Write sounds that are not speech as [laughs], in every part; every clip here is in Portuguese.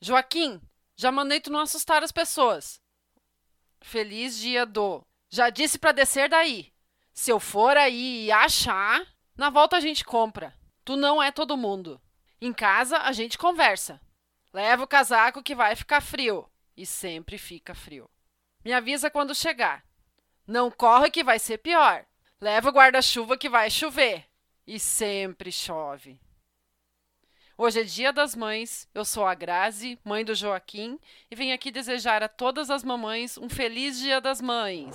Joaquim, já mandei tu não assustar as pessoas. Feliz dia do. Já disse para descer daí. Se eu for aí e achar, na volta a gente compra. Tu não é todo mundo. Em casa a gente conversa. Leva o casaco que vai ficar frio. E sempre fica frio. Me avisa quando chegar. Não corre que vai ser pior. Leva o guarda-chuva que vai chover. E sempre chove. Hoje é Dia das Mães. Eu sou a Grazi, mãe do Joaquim, e venho aqui desejar a todas as mamães um feliz Dia das Mães.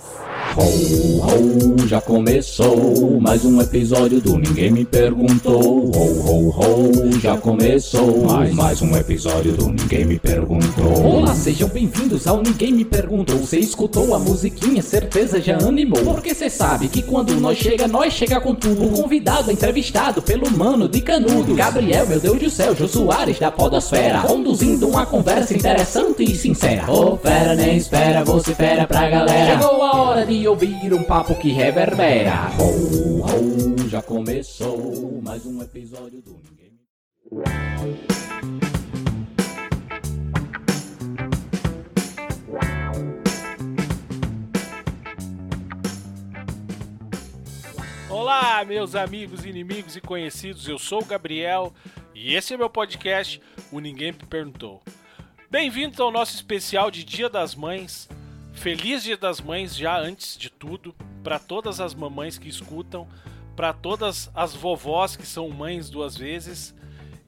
Ho, ho, já começou mais um episódio do Ninguém Me Perguntou. Ho, ho, ho, já começou mais, mais um episódio do Ninguém Me Perguntou. Olá, sejam bem-vindos ao Ninguém Me Perguntou. Você escutou a musiquinha, certeza já animou. Porque cê sabe que quando nós chega, nós chega com tudo. O convidado é entrevistado pelo mano de canudo. Gabriel, meu Deus do Jô Soares da Podosfera. Conduzindo uma conversa interessante e sincera. Ô, oh, fera, nem espera, você fera pra galera. Chegou a hora de ouvir um papo que reverbera. Ho, ho, já começou mais um episódio do Ninguém Olá, meus amigos, inimigos e conhecidos. Eu sou o Gabriel e esse é meu podcast, o Ninguém Me Perguntou. Bem-vindos ao nosso especial de Dia das Mães. Feliz Dia das Mães já antes de tudo, para todas as mamães que escutam, para todas as vovós que são mães duas vezes.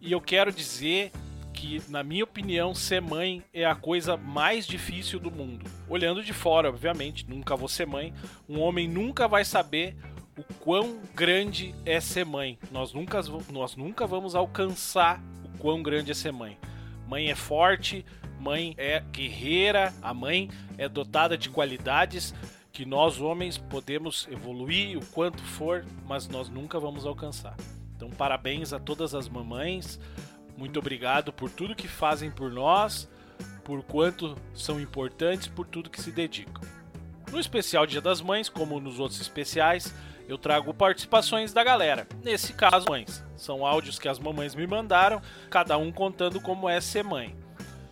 E eu quero dizer que, na minha opinião, ser mãe é a coisa mais difícil do mundo. Olhando de fora, obviamente, nunca vou ser mãe. Um homem nunca vai saber o quão grande é ser mãe. Nós nunca, nós nunca vamos alcançar o quão grande é ser mãe. Mãe é forte, mãe é guerreira, a mãe é dotada de qualidades que nós homens podemos evoluir o quanto for, mas nós nunca vamos alcançar. Então, parabéns a todas as mamães. Muito obrigado por tudo que fazem por nós, por quanto são importantes, por tudo que se dedicam. No especial Dia das Mães, como nos outros especiais, eu trago participações da galera. Nesse caso, mães. São áudios que as mamães me mandaram, cada um contando como é ser mãe.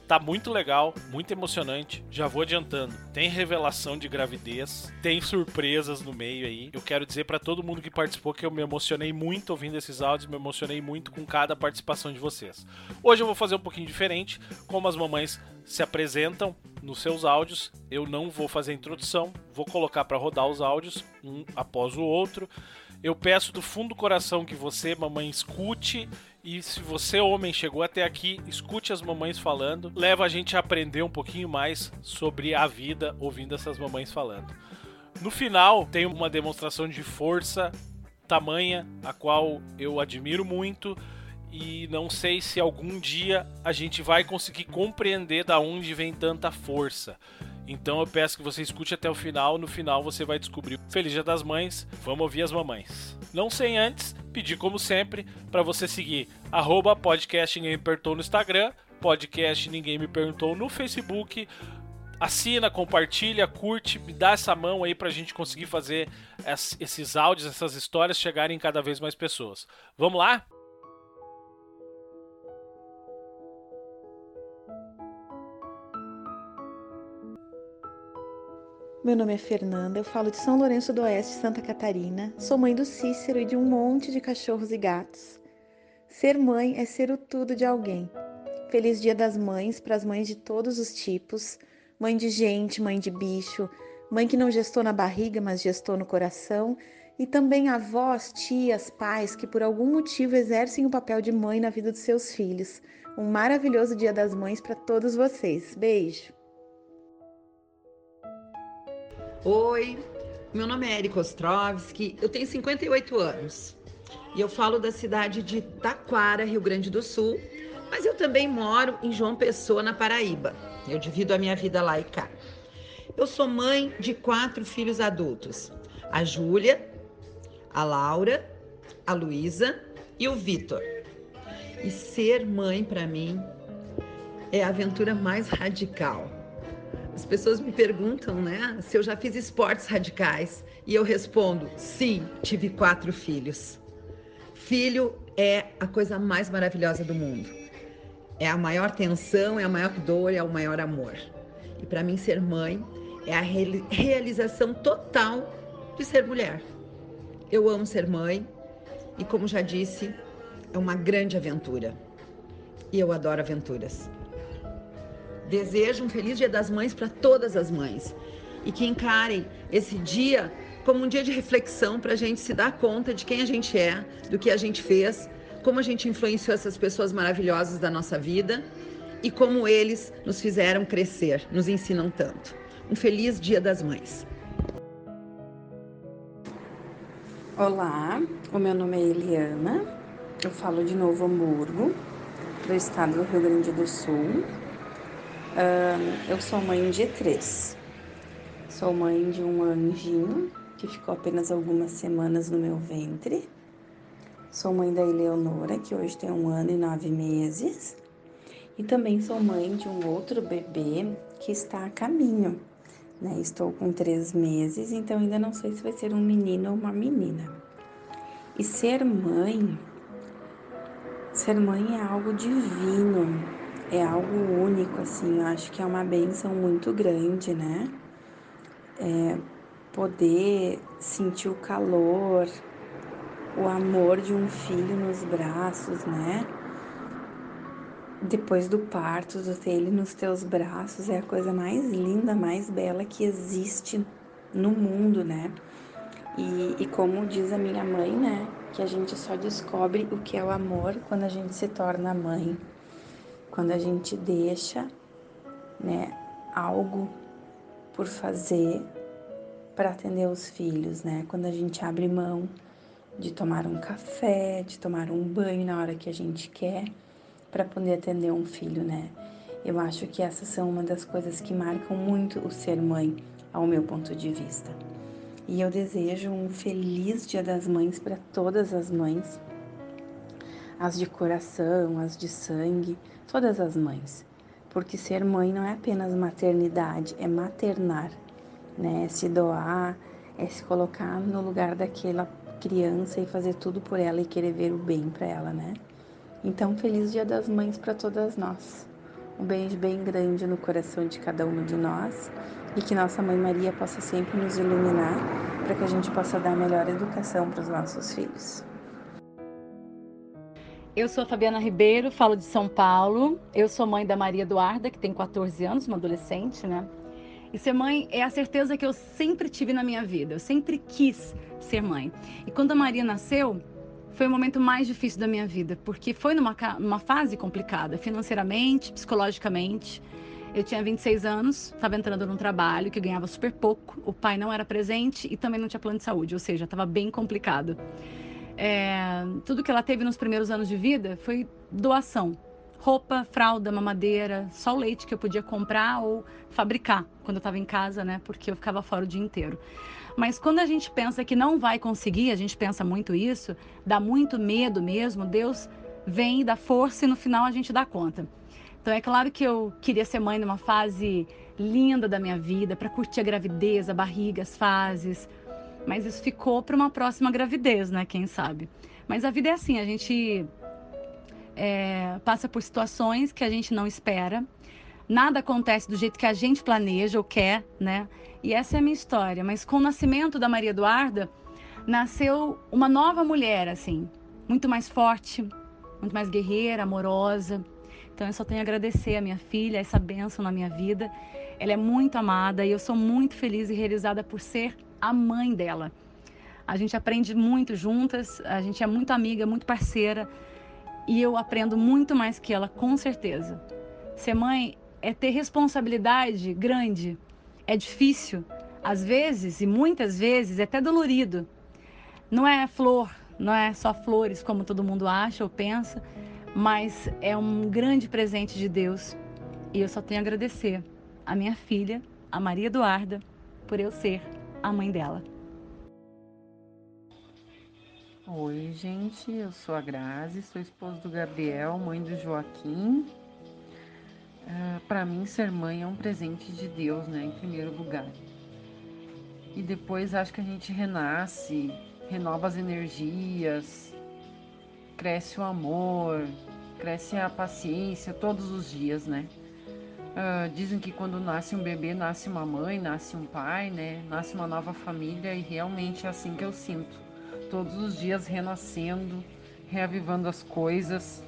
Tá muito legal, muito emocionante. Já vou adiantando. Tem revelação de gravidez, tem surpresas no meio aí. Eu quero dizer para todo mundo que participou que eu me emocionei muito ouvindo esses áudios, me emocionei muito com cada participação de vocês. Hoje eu vou fazer um pouquinho diferente, como as mamães se apresentam nos seus áudios. Eu não vou fazer introdução, vou colocar para rodar os áudios um após o outro. Eu peço do fundo do coração que você, mamãe, escute e se você, homem, chegou até aqui, escute as mamães falando. Leva a gente a aprender um pouquinho mais sobre a vida ouvindo essas mamães falando. No final, tem uma demonstração de força tamanha, a qual eu admiro muito e não sei se algum dia a gente vai conseguir compreender da onde vem tanta força. Então eu peço que você escute até o final. No final você vai descobrir. Feliz Dia das Mães. Vamos ouvir as mamães. Não sem antes pedir, como sempre, para você seguir arroba podcast Ninguém Me Perguntou no Instagram, podcast Ninguém Me Perguntou no Facebook. Assina, compartilha, curte, me dá essa mão aí pra gente conseguir fazer esses áudios, essas histórias chegarem em cada vez mais pessoas. Vamos lá? Meu nome é Fernanda, eu falo de São Lourenço do Oeste, Santa Catarina. Sou mãe do Cícero e de um monte de cachorros e gatos. Ser mãe é ser o tudo de alguém. Feliz Dia das Mães para as mães de todos os tipos: mãe de gente, mãe de bicho, mãe que não gestou na barriga, mas gestou no coração, e também avós, tias, pais que por algum motivo exercem o papel de mãe na vida dos seus filhos. Um maravilhoso Dia das Mães para todos vocês. Beijo! Oi, meu nome é Eric Ostrovski, eu tenho 58 anos e eu falo da cidade de Taquara, Rio Grande do Sul, mas eu também moro em João Pessoa, na Paraíba. Eu divido a minha vida lá e cá. Eu sou mãe de quatro filhos adultos: a Júlia, a Laura, a Luísa e o Vitor. E ser mãe para mim é a aventura mais radical as pessoas me perguntam, né, se eu já fiz esportes radicais. E eu respondo: sim, tive quatro filhos. Filho é a coisa mais maravilhosa do mundo. é a maior tensão, é a maior dor, é o maior amor. E para mim, ser mãe é a realização total de ser mulher. Eu amo ser mãe e, como já disse, é uma grande aventura. E eu adoro aventuras. Desejo um feliz Dia das Mães para todas as mães e que encarem esse dia como um dia de reflexão para a gente se dar conta de quem a gente é, do que a gente fez, como a gente influenciou essas pessoas maravilhosas da nossa vida e como eles nos fizeram crescer, nos ensinam tanto. Um feliz Dia das Mães. Olá, o meu nome é Eliana, eu falo de Novo Hamburgo, do estado do Rio Grande do Sul. Eu sou mãe de três. Sou mãe de um anjinho que ficou apenas algumas semanas no meu ventre. Sou mãe da Eleonora, que hoje tem um ano e nove meses. E também sou mãe de um outro bebê que está a caminho. Né? Estou com três meses, então ainda não sei se vai ser um menino ou uma menina. E ser mãe, ser mãe é algo divino, é algo único, assim. Eu acho que é uma benção muito grande, né? é, poder sentir o calor, o amor de um filho nos braços, né? Depois do parto, ter ele nos teus braços é a coisa mais linda, mais bela que existe no mundo, né? E, e como diz a minha mãe, né? Que a gente só descobre o que é o amor quando a gente se torna mãe, quando a gente deixa, né? Algo por fazer para atender os filhos, né? Quando a gente abre mão de tomar um café, de tomar um banho na hora que a gente quer, para poder atender um filho, né? Eu acho que essas são uma das coisas que marcam muito o ser mãe, ao meu ponto de vista. E eu desejo um feliz Dia das Mães para todas as mães, as de coração, as de sangue, todas as mães porque ser mãe não é apenas maternidade, é maternar, né? É se doar, é se colocar no lugar daquela criança e fazer tudo por ela e querer ver o bem para ela, né? Então, feliz Dia das Mães para todas nós. Um beijo bem grande no coração de cada uma de nós e que nossa Mãe Maria possa sempre nos iluminar para que a gente possa dar melhor educação para os nossos filhos. Eu sou a Fabiana Ribeiro, falo de São Paulo. Eu sou mãe da Maria Eduarda, que tem 14 anos, uma adolescente, né? E ser mãe é a certeza que eu sempre tive na minha vida. Eu sempre quis ser mãe. E quando a Maria nasceu, foi o momento mais difícil da minha vida, porque foi numa, numa fase complicada, financeiramente, psicologicamente. Eu tinha 26 anos, estava entrando num trabalho que ganhava super pouco, o pai não era presente e também não tinha plano de saúde, ou seja, estava bem complicado. É, tudo que ela teve nos primeiros anos de vida foi doação. Roupa, fralda, mamadeira, só o leite que eu podia comprar ou fabricar quando eu estava em casa, né? Porque eu ficava fora o dia inteiro. Mas quando a gente pensa que não vai conseguir, a gente pensa muito isso, dá muito medo mesmo, Deus vem dá força e no final a gente dá conta. Então é claro que eu queria ser mãe numa fase linda da minha vida, para curtir a gravidez, a barriga, as fases, mas isso ficou para uma próxima gravidez, né? Quem sabe? Mas a vida é assim, a gente é, passa por situações que a gente não espera. Nada acontece do jeito que a gente planeja ou quer, né? E essa é a minha história. Mas com o nascimento da Maria Eduarda, nasceu uma nova mulher, assim, muito mais forte, muito mais guerreira, amorosa. Então eu só tenho a agradecer a minha filha, essa bênção na minha vida. Ela é muito amada e eu sou muito feliz e realizada por ser a mãe dela. A gente aprende muito juntas, a gente é muito amiga, muito parceira e eu aprendo muito mais que ela, com certeza. Ser mãe é ter responsabilidade grande, é difícil, às vezes e muitas vezes é até dolorido. Não é flor, não é só flores como todo mundo acha ou pensa, mas é um grande presente de Deus e eu só tenho a agradecer a minha filha, a Maria Eduarda, por eu ser a mãe dela. Oi, gente, eu sou a Grazi, sou esposa do Gabriel, mãe do Joaquim. Uh, ah, Para mim, ser mãe é um presente de Deus, né, em primeiro lugar. E depois acho que a gente renasce, renova as energias, cresce o amor, cresce a paciência todos os dias, né? Uh, dizem que quando nasce um bebê, nasce uma mãe, nasce um pai, né? Nasce uma nova família e realmente é assim que eu sinto. Todos os dias renascendo, reavivando as coisas,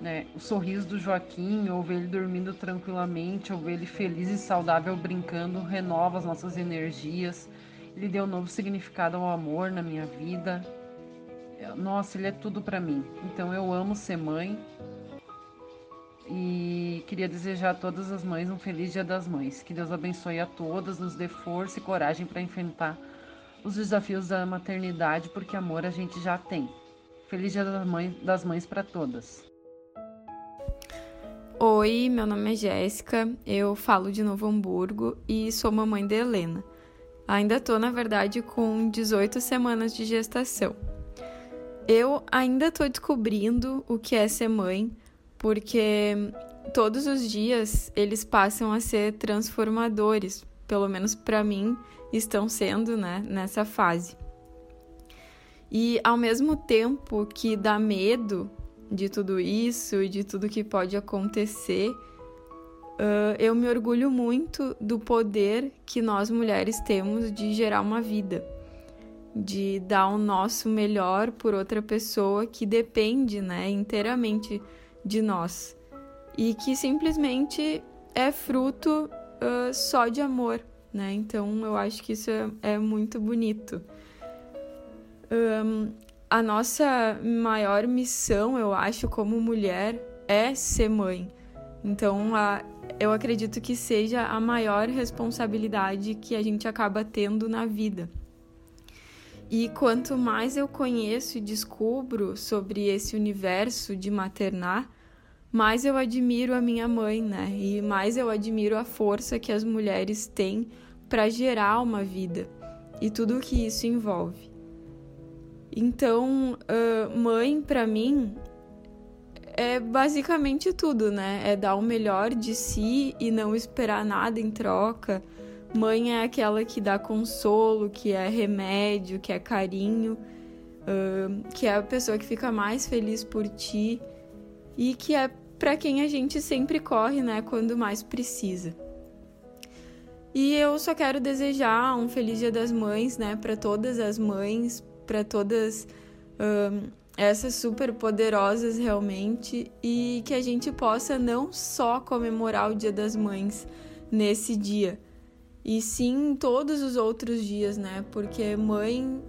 né? O sorriso do Joaquim, ou ver ele dormindo tranquilamente, ou ver ele feliz e saudável brincando, renova as nossas energias. Ele deu um novo significado ao amor na minha vida. Nossa, ele é tudo para mim. Então eu amo ser mãe, e queria desejar a todas as mães um feliz Dia das Mães. Que Deus abençoe a todas, nos dê força e coragem para enfrentar os desafios da maternidade, porque amor a gente já tem. Feliz Dia das Mães, das mães para todas. Oi, meu nome é Jéssica, eu falo de Novo Hamburgo e sou mamãe de Helena. Ainda tô, na verdade, com 18 semanas de gestação. Eu ainda tô descobrindo o que é ser mãe, porque todos os dias eles passam a ser transformadores, pelo menos para mim estão sendo, né, nessa fase. E ao mesmo tempo que dá medo de tudo isso e de tudo que pode acontecer, uh, eu me orgulho muito do poder que nós mulheres temos de gerar uma vida, de dar o nosso melhor por outra pessoa que depende, né, inteiramente de nós e que simplesmente é fruto uh, só de amor, né? Então eu acho que isso é, é muito bonito. Um, a nossa maior missão, eu acho, como mulher, é ser mãe. Então a, eu acredito que seja a maior responsabilidade que a gente acaba tendo na vida. E quanto mais eu conheço e descubro sobre esse universo de maternar, mais eu admiro a minha mãe, né? E mais eu admiro a força que as mulheres têm para gerar uma vida e tudo o que isso envolve. Então, uh, mãe para mim é basicamente tudo, né? É dar o melhor de si e não esperar nada em troca. Mãe é aquela que dá consolo, que é remédio, que é carinho, uh, que é a pessoa que fica mais feliz por ti e que é para quem a gente sempre corre, né, quando mais precisa. E eu só quero desejar um feliz Dia das Mães, né, para todas as mães, para todas um, essas super poderosas realmente, e que a gente possa não só comemorar o Dia das Mães nesse dia, e sim todos os outros dias, né, porque mãe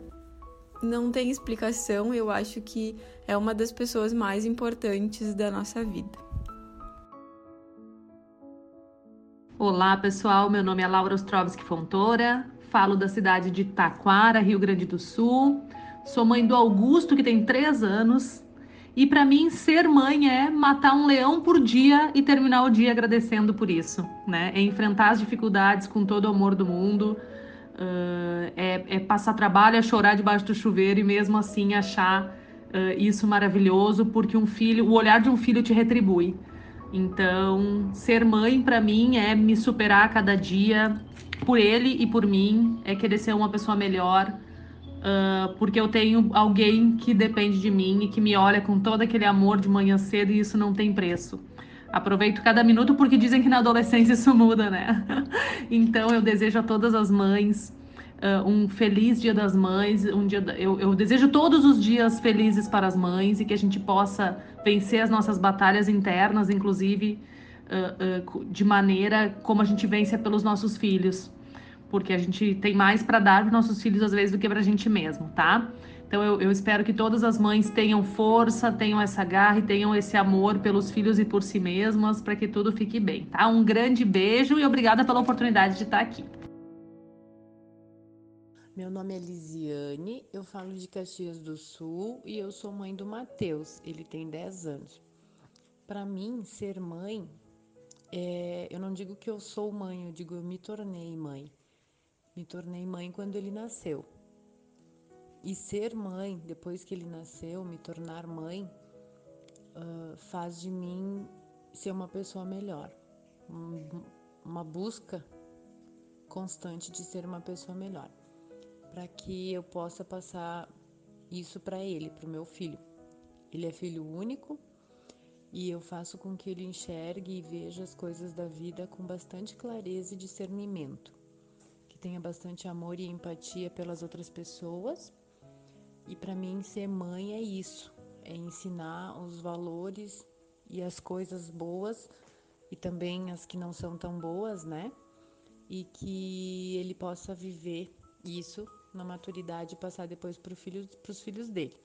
não tem explicação, eu acho que é uma das pessoas mais importantes da nossa vida. Olá, pessoal. Meu nome é Laura Ostrovski Fontoura. Falo da cidade de Taquara, Rio Grande do Sul. Sou mãe do Augusto, que tem três anos. E para mim, ser mãe é matar um leão por dia e terminar o dia agradecendo por isso, né? É enfrentar as dificuldades com todo o amor do mundo. Uh, é, é, passar trabalho, é chorar debaixo do chuveiro e mesmo assim achar uh, isso maravilhoso, porque um filho, o olhar de um filho te retribui. Então, ser mãe para mim é me superar a cada dia por ele e por mim, é querer ser uma pessoa melhor, uh, porque eu tenho alguém que depende de mim e que me olha com todo aquele amor de manhã cedo e isso não tem preço. Aproveito cada minuto porque dizem que na adolescência isso muda, né? [laughs] então, eu desejo a todas as mães uh, um feliz Dia das Mães. Um dia, eu, eu desejo todos os dias felizes para as mães e que a gente possa vencer as nossas batalhas internas, inclusive uh, uh, de maneira como a gente vence pelos nossos filhos, porque a gente tem mais para dar para nossos filhos às vezes do que para a gente mesmo, tá? Então eu, eu, espero que todas as mães tenham força, tenham essa garra e tenham esse amor pelos filhos e por si mesmas para que tudo fique bem, tá? Um grande beijo e obrigada pela oportunidade de estar aqui. Meu nome é Lisiane, eu falo de Caxias do Sul e eu sou mãe do Matheus, ele tem 10 anos. Para mim, ser mãe, é, eu não digo que eu sou mãe, eu digo eu me tornei mãe. Me tornei mãe quando ele nasceu. E ser mãe, depois que ele nasceu, me tornar mãe, uh, faz de mim ser uma pessoa melhor. Um, uma busca constante de ser uma pessoa melhor para que eu possa passar isso para ele, para o meu filho. Ele é filho único e eu faço com que ele enxergue e veja as coisas da vida com bastante clareza e discernimento, que tenha bastante amor e empatia pelas outras pessoas. E para mim ser mãe é isso, é ensinar os valores e as coisas boas e também as que não são tão boas, né? E que ele possa viver isso na maturidade e passar depois para filho, os filhos dele.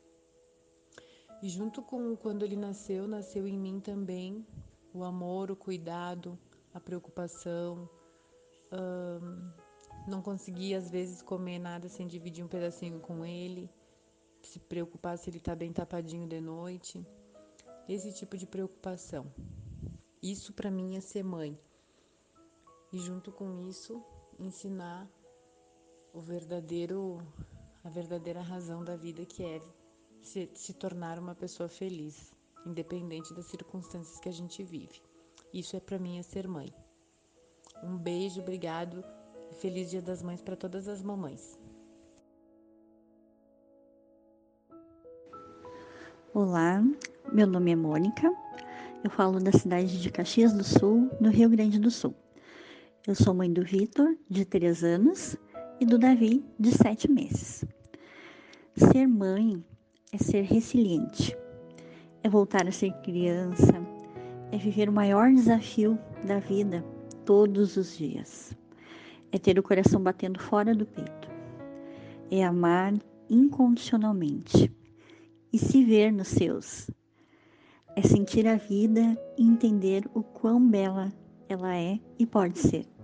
E junto com quando ele nasceu, nasceu em mim também o amor, o cuidado, a preocupação. Um, não conseguia às vezes comer nada sem dividir um pedacinho com ele, se preocupar se ele está bem tapadinho de noite. Esse tipo de preocupação. Isso para mim é ser mãe. E junto com isso, ensinar o verdadeiro a verdadeira razão da vida que é se, se tornar uma pessoa feliz, independente das circunstâncias que a gente vive. Isso é para mim é ser mãe. Um beijo, obrigado e feliz Dia das Mães para todas as mamães. Olá, meu nome é Mônica. Eu falo da cidade de Caxias do Sul, no Rio Grande do Sul. Eu sou mãe do Vitor, de 3 anos, e do Davi, de 7 meses. Ser mãe é ser resiliente, é voltar a ser criança, é viver o maior desafio da vida todos os dias, é ter o coração batendo fora do peito, é amar incondicionalmente e se ver nos seus, é sentir a vida e entender o quão bela ela é e pode ser.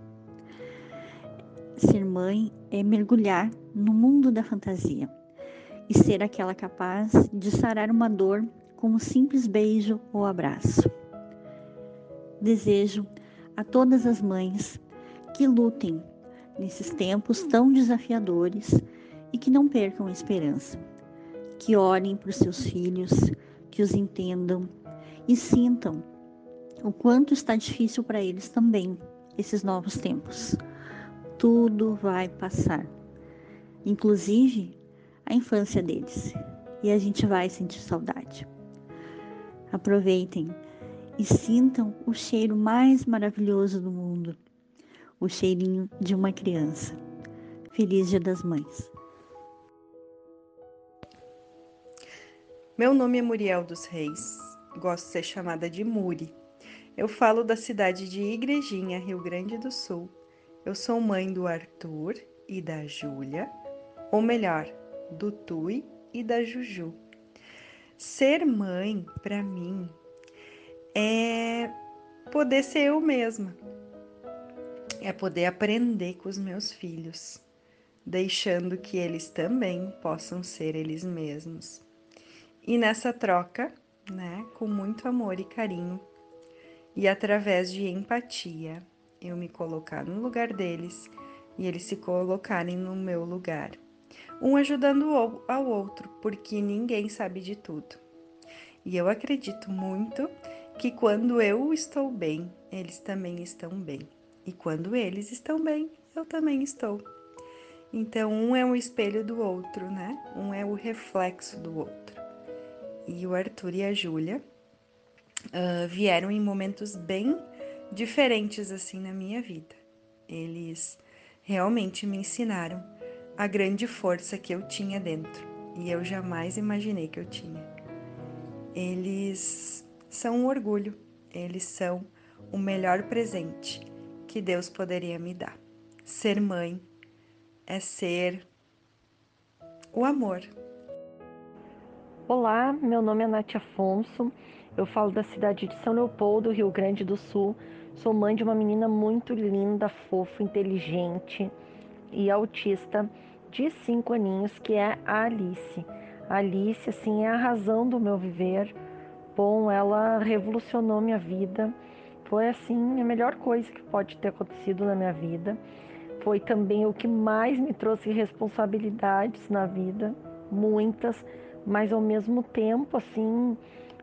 Ser mãe é mergulhar no mundo da fantasia e ser aquela capaz de sarar uma dor com um simples beijo ou abraço. Desejo a todas as mães que lutem nesses tempos tão desafiadores e que não percam a esperança, que orem para os seus filhos, que os entendam e sintam o quanto está difícil para eles também esses novos tempos. Tudo vai passar, inclusive a infância deles e a gente vai sentir saudade. Aproveitem e sintam o cheiro mais maravilhoso do mundo, o cheirinho de uma criança. Feliz Dia das Mães. Meu nome é Muriel dos Reis, gosto de ser chamada de Muri. Eu falo da cidade de Igrejinha, Rio Grande do Sul. Eu sou mãe do Arthur e da Júlia, ou melhor, do Tui e da Juju. Ser mãe, para mim, é poder ser eu mesma. É poder aprender com os meus filhos, deixando que eles também possam ser eles mesmos. E nessa troca, né, com muito amor e carinho, e através de empatia, eu me colocar no lugar deles e eles se colocarem no meu lugar um ajudando ao outro, porque ninguém sabe de tudo. E eu acredito muito que quando eu estou bem, eles também estão bem. E quando eles estão bem, eu também estou. Então, um é um espelho do outro, né? Um é o reflexo do outro. E o Arthur e a Júlia uh, vieram em momentos bem diferentes assim na minha vida. Eles realmente me ensinaram a grande força que eu tinha dentro e eu jamais imaginei que eu tinha. Eles são um orgulho, eles são o melhor presente que Deus poderia me dar. Ser mãe é ser o amor. Olá, meu nome é Nath Afonso, eu falo da cidade de São Leopoldo, Rio Grande do Sul. Sou mãe de uma menina muito linda, fofa, inteligente e autista de cinco aninhos, que é a Alice. A Alice, assim, é a razão do meu viver. Bom, ela revolucionou minha vida. Foi, assim, a melhor coisa que pode ter acontecido na minha vida. Foi também o que mais me trouxe responsabilidades na vida, muitas, mas ao mesmo tempo, assim,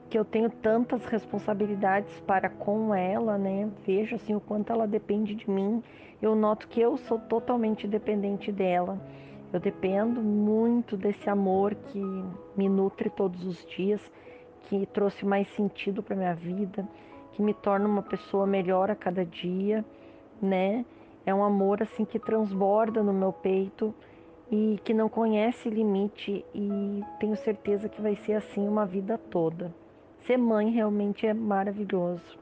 que eu tenho tantas responsabilidades para com ela, né? Vejo assim o quanto ela depende de mim. Eu noto que eu sou totalmente dependente dela. Eu dependo muito desse amor que me nutre todos os dias, que trouxe mais sentido para minha vida, que me torna uma pessoa melhor a cada dia, né? É um amor assim que transborda no meu peito e que não conhece limite e tenho certeza que vai ser assim uma vida toda. Ser mãe realmente é maravilhoso.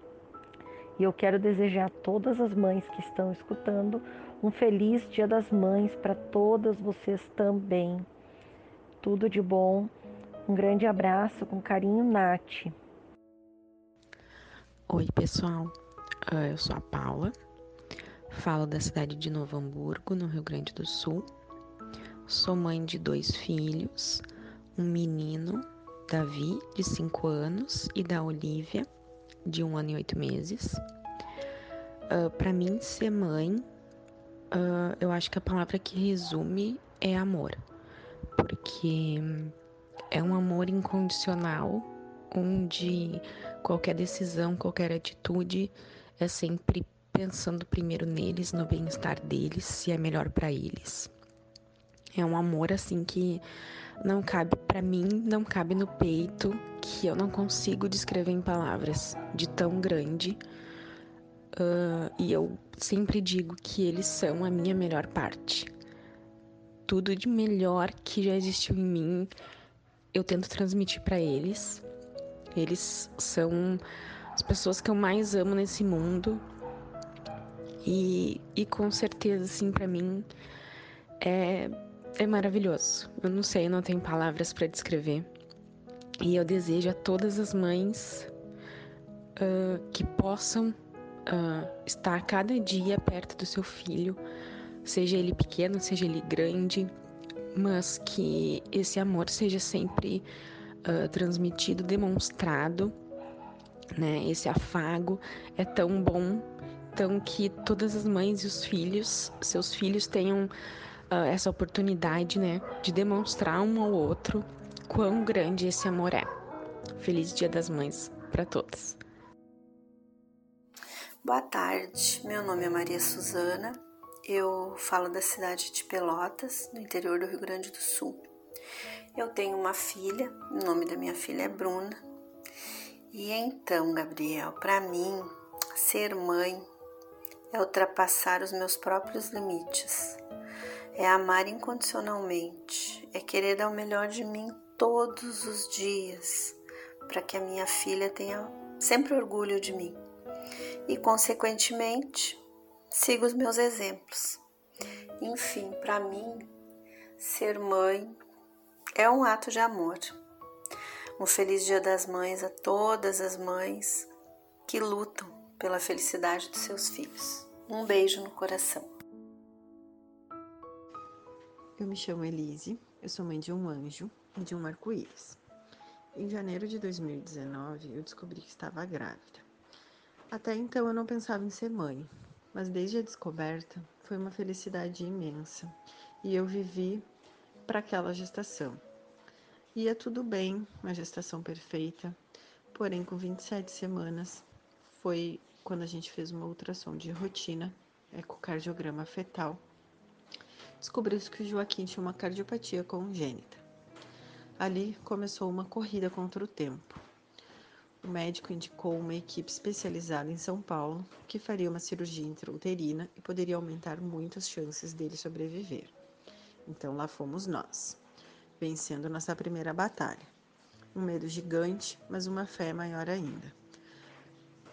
E eu quero desejar a todas as mães que estão escutando um feliz Dia das Mães para todas vocês também. Tudo de bom. Um grande abraço, com carinho, Nath. Oi, pessoal. Ah, eu sou a Paula. Falo da cidade de Novo Hamburgo, no Rio Grande do Sul. Sou mãe de dois filhos, um menino, Davi, de 5 anos, e da Olivia, de um ano e oito meses. Uh, Para mim, ser mãe, uh, eu acho que a palavra que resume é amor, porque é um amor incondicional, onde qualquer decisão, qualquer atitude é sempre pensando primeiro neles, no bem-estar deles, se é melhor para eles. É um amor assim que não cabe para mim, não cabe no peito, que eu não consigo descrever em palavras, de tão grande. Uh, e eu sempre digo que eles são a minha melhor parte. Tudo de melhor que já existiu em mim, eu tento transmitir para eles. Eles são as pessoas que eu mais amo nesse mundo. E, e com certeza, assim, para mim é é maravilhoso. Eu não sei, não tenho palavras para descrever. E eu desejo a todas as mães uh, que possam uh, estar cada dia perto do seu filho, seja ele pequeno, seja ele grande, mas que esse amor seja sempre uh, transmitido, demonstrado, né? Esse afago é tão bom, tão que todas as mães e os filhos, seus filhos tenham uh, essa oportunidade, né, de demonstrar um ao outro quão grande esse amor é. Feliz Dia das Mães para todas. Boa tarde, meu nome é Maria Suzana, eu falo da cidade de Pelotas, no interior do Rio Grande do Sul. Eu tenho uma filha, o nome da minha filha é Bruna. E então, Gabriel, para mim, ser mãe é ultrapassar os meus próprios limites é amar incondicionalmente, é querer dar o melhor de mim todos os dias, para que a minha filha tenha sempre orgulho de mim e, consequentemente, siga os meus exemplos. Enfim, para mim, ser mãe é um ato de amor. Um feliz Dia das Mães a todas as mães que lutam pela felicidade dos seus filhos. Um beijo no coração. Eu me chamo Elise, eu sou mãe de um anjo e de um arco-íris. Em janeiro de 2019, eu descobri que estava grávida. Até então eu não pensava em ser mãe, mas desde a descoberta foi uma felicidade imensa e eu vivi para aquela gestação. Ia tudo bem, uma gestação perfeita, porém com 27 semanas foi quando a gente fez uma ultrassom de rotina, ecocardiograma fetal descobriu-se que Joaquim tinha uma cardiopatia congênita. Ali começou uma corrida contra o tempo. O médico indicou uma equipe especializada em São Paulo que faria uma cirurgia intrauterina e poderia aumentar muito as chances dele sobreviver. Então lá fomos nós, vencendo nossa primeira batalha. Um medo gigante, mas uma fé maior ainda.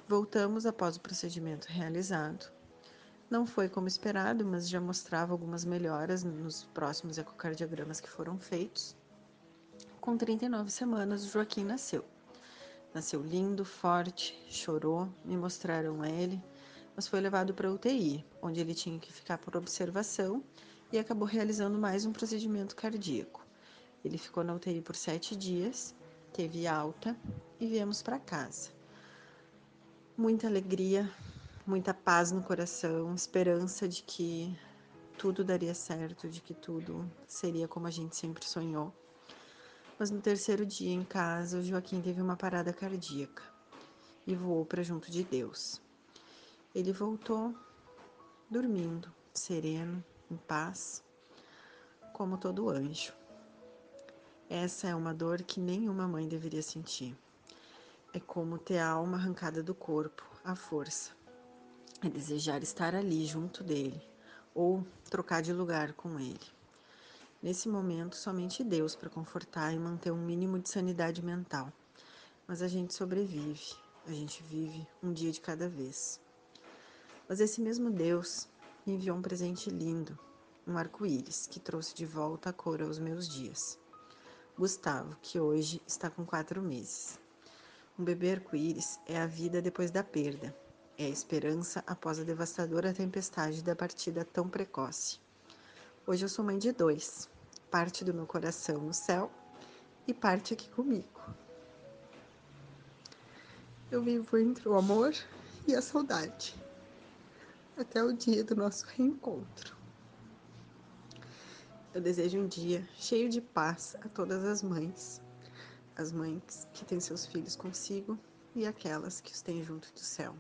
Voltamos após o procedimento realizado não foi como esperado, mas já mostrava algumas melhoras nos próximos ecocardiogramas que foram feitos. Com 39 semanas, o Joaquim nasceu. Nasceu lindo, forte, chorou, me mostraram ele, mas foi levado para UTI, onde ele tinha que ficar por observação e acabou realizando mais um procedimento cardíaco. Ele ficou na UTI por sete dias, teve alta e viemos para casa. Muita alegria, muita paz no coração, esperança de que tudo daria certo, de que tudo seria como a gente sempre sonhou. Mas no terceiro dia em casa, o Joaquim teve uma parada cardíaca e voou para junto de Deus. Ele voltou dormindo, sereno, em paz, como todo anjo. Essa é uma dor que nenhuma mãe deveria sentir. é como ter a alma arrancada do corpo, à força. É desejar estar ali junto dele ou trocar de lugar com ele. Nesse momento, somente Deus para confortar e manter um mínimo de sanidade mental. Mas a gente sobrevive, a gente vive um dia de cada vez. Mas esse mesmo Deus me enviou um presente lindo, um arco-íris, que trouxe de volta a cor aos meus dias. Gustavo, que hoje está com quatro meses. Um bebê arco-íris é a vida depois da perda, é a esperança após a devastadora tempestade da partida tão precoce. Hoje eu sou mãe de dois, parte do meu coração no céu e parte aqui comigo. Eu vivo entre o amor e a saudade, até o dia do nosso reencontro. Eu desejo um dia cheio de paz a todas as mães, as mães que têm seus filhos consigo e aquelas que os têm junto do céu.